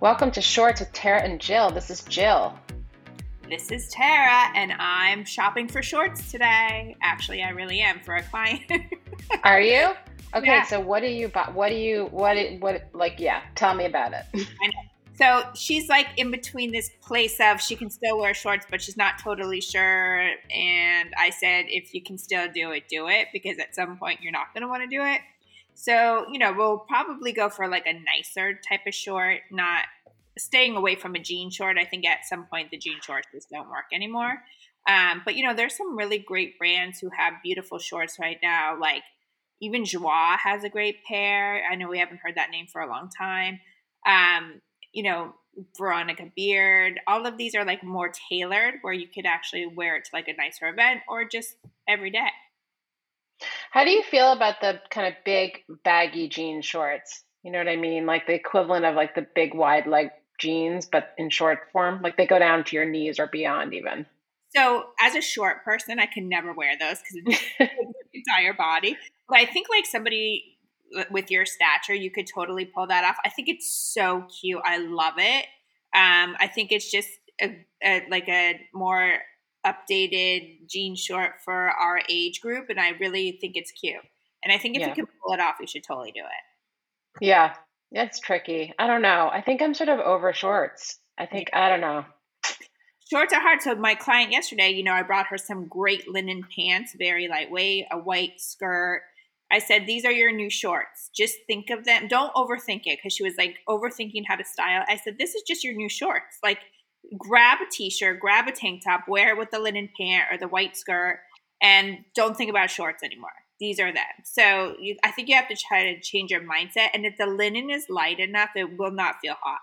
Welcome to Shorts with Tara and Jill. This is Jill. This is Tara, and I'm shopping for shorts today. Actually, I really am for a client. Are you? Okay, Yeah. so what do you buy? What do you what it- what like yeah, tell me about it. so she's like in between this place of she can still wear shorts, but she's not totally sure. And I said, if you can still do it, do it, because at some point you're not going to want to do it. So, you know, we'll probably go for like a nicer type of short, not staying away from a jean short. I think at some point the jean shorts just don't work anymore. Um, but, you know, there's some really great brands who have beautiful shorts right now. Like even Joie has a great pair. I know we haven't heard that name for a long time. Um, you know, Veronica Beard. All of these are like more tailored where you could actually wear it to like a nicer event or just every day. How do you feel about the kind of big baggy jean shorts? You know what I mean? Like the equivalent of like the big wide leg jeans, but in short form. Like they go down to your knees or beyond even. So, as a short person, I can never wear those because it's the entire body. But I think like somebody with your stature, you could totally pull that off. I think it's so cute. I love it. Um, I think it's just a, a, like a more updated jean short for our age group, and I really think it's cute. And I think if Yeah. you can pull it off, you should totally do it. Yeah, it's tricky. I don't know. I think I'm sort of over shorts. I think I don't know. Shorts are hard. So my client yesterday, you know, I brought her some great linen pants, very lightweight, a white skirt. I said, these are your new shorts. Just think of them. Don't overthink it because she was like overthinking how to style. I said, this is just your new shorts. Like grab a t-shirt, grab a tank top, wear it with the linen pant or the white skirt, and don't think about shorts anymore. These are them. So you, I think you have to try to change your mindset. And if the linen is light enough, it will not feel hot.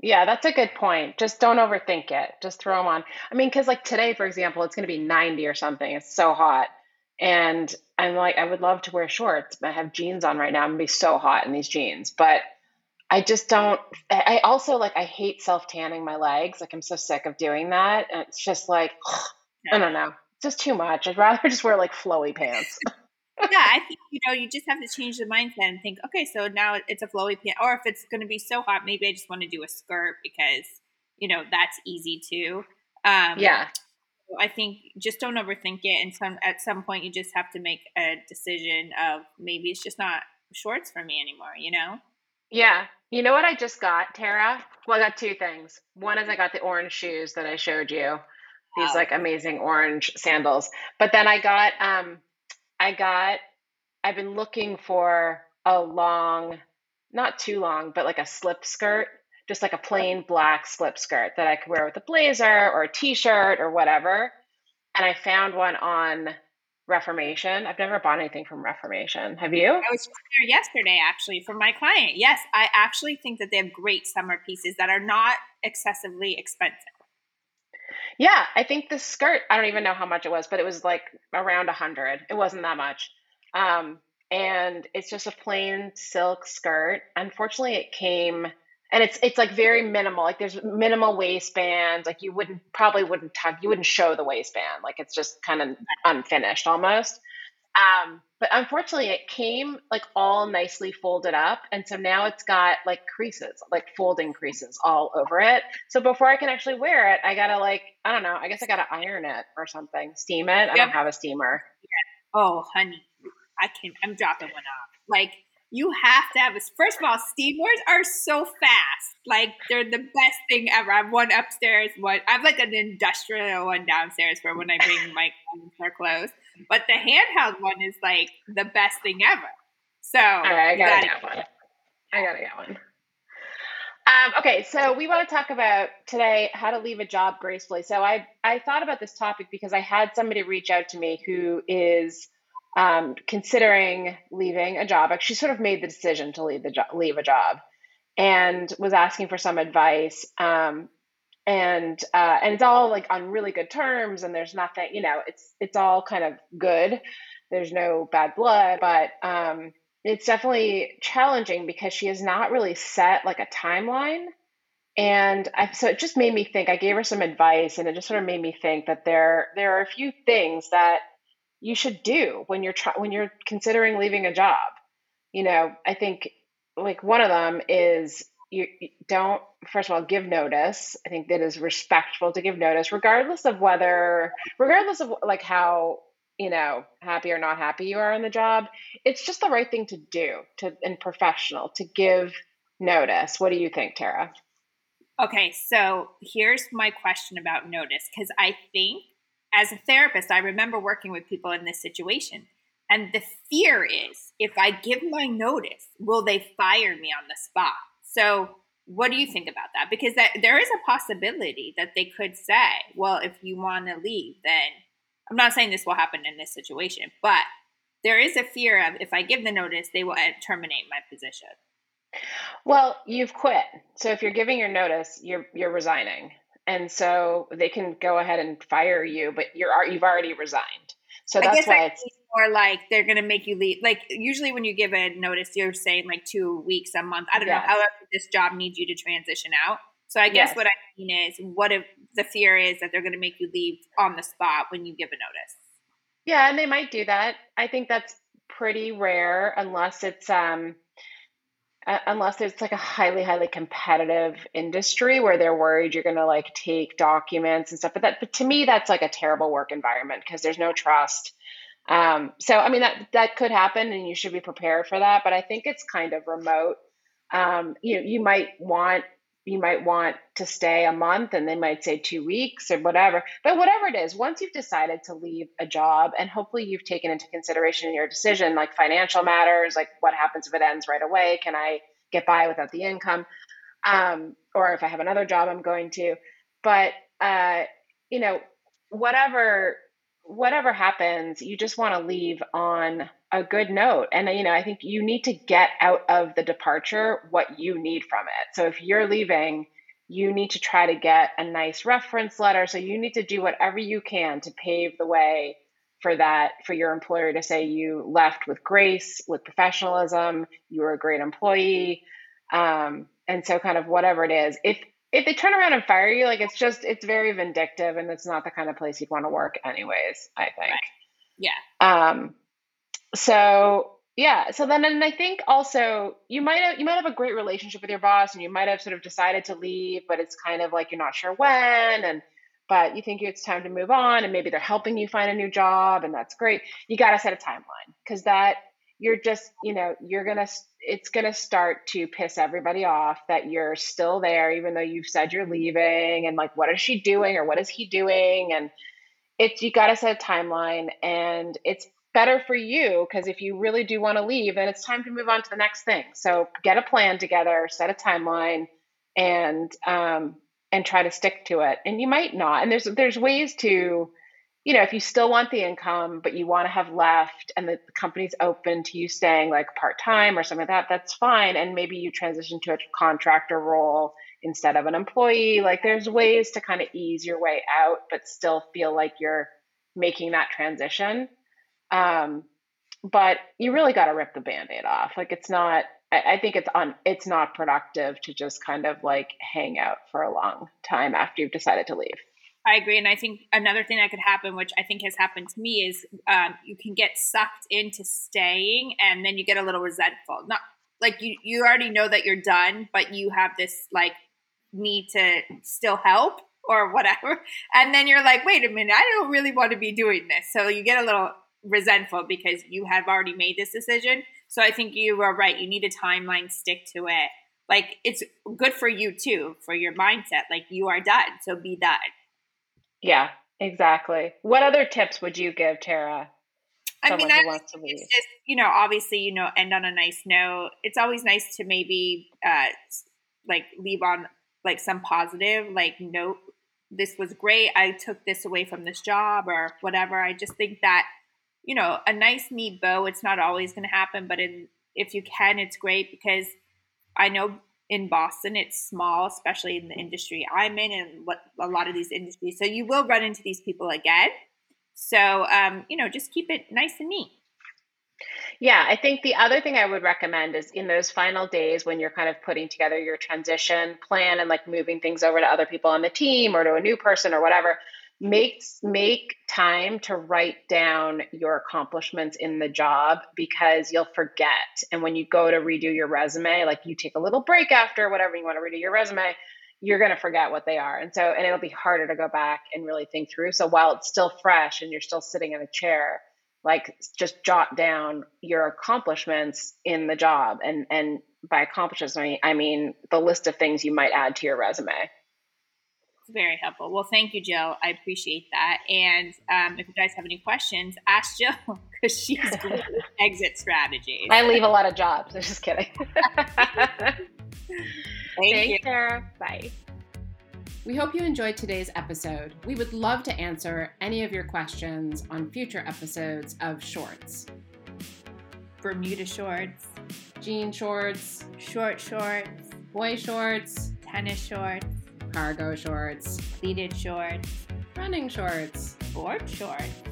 Yeah, that's a good point. Just don't overthink it. Just throw them on. I mean, because like today, for example, it's going to be 90 or something. It's so hot. And I'm like, I would love to wear shorts, but I have jeans on right now. I'm going to be so hot in these jeans. But I just don't. I also like, I hate self tanning my legs. Like, I'm so sick of doing that. And it's just like, I don't know. Just too much. I'd rather just wear like flowy pants. yeah, I think you know you just have to change the mindset and think, okay, so now it's a flowy pant, or if it's going to be so hot, maybe I just want to do a skirt because you know that's easy too. Um, yeah. I think just don't overthink it, and some at some point you just have to make a decision of maybe it's just not shorts for me anymore. You know? Yeah. You know what I just got, Tara? Well, I got two things. One is I got the orange shoes that I showed you. These like amazing orange sandals. But then I got um I got I've been looking for a long, not too long, but like a slip skirt, just like a plain black slip skirt that I could wear with a blazer or a t-shirt or whatever. And I found one on Reformation. I've never bought anything from Reformation. Have you? I was there yesterday actually for my client. Yes, I actually think that they have great summer pieces that are not excessively expensive. Yeah, I think the skirt, I don't even know how much it was, but it was like around a hundred. It wasn't that much. Um, and it's just a plain silk skirt. Unfortunately, it came and it's it's like very minimal. Like there's minimal waistband. Like you wouldn't probably wouldn't tuck, you wouldn't show the waistband. Like it's just kind of unfinished almost. Um, but unfortunately, it came like all nicely folded up, and so now it's got like creases, like folding creases all over it. So before I can actually wear it, I gotta like I don't know. I guess I gotta iron it or something, steam it. I Yep. don't have a steamer. Oh, honey, I can. I'm dropping one off. Like you have to have this. First of all, steamers are so fast. Like they're the best thing ever. I have one upstairs. One. I have like an industrial one downstairs for when I bring my clothes. But the handheld one is like the best thing ever. So right, I gotta gotta- get one. I gotta get one. Um, okay, so we want to talk about today how to leave a job gracefully. So I I thought about this topic because I had somebody reach out to me who is um, considering leaving a job. She sort of made the decision to leave the job, leave a job, and was asking for some advice. Um, and uh, and it's all like on really good terms, and there's nothing, you know, it's it's all kind of good. There's no bad blood, but um, it's definitely challenging because she has not really set like a timeline. And I, so it just made me think. I gave her some advice, and it just sort of made me think that there there are a few things that you should do when you're try, when you're considering leaving a job. You know, I think like one of them is you, you don't first of all give notice. I think that is respectful to give notice, regardless of whether, regardless of like how you know happy or not happy you are in the job. It's just the right thing to do to and professional to give notice. What do you think, Tara? Okay, so here's my question about notice because I think as a therapist, I remember working with people in this situation. And the fear is if I give my notice, will they fire me on the spot? So, what do you think about that? Because that, there is a possibility that they could say, well, if you want to leave, then I'm not saying this will happen in this situation, but there is a fear of if I give the notice, they will uh, terminate my position. Well, you've quit. So if you're giving your notice, you're you're resigning. And so they can go ahead and fire you, but you're you've already resigned. So that's why it's more like they're going to make you leave. Like usually when you give a notice, you're saying like two weeks, a month. I don't yes. know. However, this job needs you to transition out. So I guess yes. what I mean is, what if the fear is that they're going to make you leave on the spot when you give a notice? Yeah, and they might do that. I think that's pretty rare, unless it's um, unless it's like a highly highly competitive industry where they're worried you're going to like take documents and stuff. But that, but to me, that's like a terrible work environment because there's no trust. Um, so I mean that that could happen, and you should be prepared for that. But I think it's kind of remote. Um, you you might want you might want to stay a month and they might say two weeks or whatever. But whatever it is, once you've decided to leave a job and hopefully you've taken into consideration in your decision, like financial matters, like what happens if it ends right away? Can I get by without the income? Um, or if I have another job, I'm going to. But, uh, you know, whatever whatever happens, you just want to leave on a good note. And, you know, I think you need to get out of the departure what you need from it. So if you're leaving, you need to try to get a nice reference letter. So you need to do whatever you can to pave the way for that, for your employer to say you left with grace, with professionalism, you were a great employee. Um, and so, kind of whatever it is, if if they turn around and fire you, like it's just it's very vindictive, and it's not the kind of place you'd want to work, anyways. I think. Right. Yeah. Um. So yeah. So then, and I think also you might have you might have a great relationship with your boss, and you might have sort of decided to leave, but it's kind of like you're not sure when, and but you think it's time to move on, and maybe they're helping you find a new job, and that's great. You got to set a timeline because that you're just you know you're gonna it's gonna start to piss everybody off that you're still there even though you've said you're leaving and like what is she doing or what is he doing and it's you gotta set a timeline and it's better for you because if you really do want to leave then it's time to move on to the next thing so get a plan together set a timeline and um and try to stick to it and you might not and there's there's ways to you know, if you still want the income, but you want to have left and the, company's open to you staying like part time or something that, that's fine. And maybe you transition to a contractor role instead of an employee. Like there's ways to kind of ease your way out, but still feel like you're making that transition. Um, but you really got to rip the band-aid off. Like it's not, I, I think it's on, it's not productive to just kind of like hang out for a long time after you've decided to leave. I agree, and I think another thing that could happen, which I think has happened to me, is um, you can get sucked into staying, and then you get a little resentful. Not like you you already know that you're done, but you have this like need to still help or whatever, and then you're like, wait a minute, I don't really want to be doing this. So you get a little resentful because you have already made this decision. So I think you are right. You need a timeline, stick to it. Like it's good for you too, for your mindset. Like you are done, so be done. Yeah, exactly. What other tips would you give, Tara? I mean, I wants to leave? it's just you know, obviously, you know, end on a nice note. It's always nice to maybe uh like leave on like some positive, like note. This was great. I took this away from this job or whatever. I just think that you know, a nice neat bow. It's not always going to happen, but in if you can, it's great because I know in Boston, it's small, especially in the industry I'm in and what a lot of these industries. So you will run into these people again. So, um, you know, just keep it nice and neat. Yeah, I think the other thing I would recommend is in those final days when you're kind of putting together your transition plan and like moving things over to other people on the team or to a new person or whatever, make make time to write down your accomplishments in the job because you'll forget. And when you go to redo your resume like you take a little break after whatever you want to redo your resume you're going to forget what they are. And so and it'll be harder to go back and really think through. So while it's still fresh and you're still sitting in a chair like just jot down your accomplishments in the job. And and by accomplishments I mean, I mean the list of things you might add to your resume very helpful. Well, thank you, Jill. I appreciate that. And um, if you guys have any questions, ask Jill because she's great exit strategies. I leave a lot of jobs. I'm just kidding. Thank Thanks, you. Sarah. Bye. We hope you enjoyed today's episode. We would love to answer any of your questions on future episodes of Shorts. Bermuda shorts, Jean shorts, short shorts, boy shorts, tennis shorts, cargo shorts, pleated shorts, running shorts. board shorts.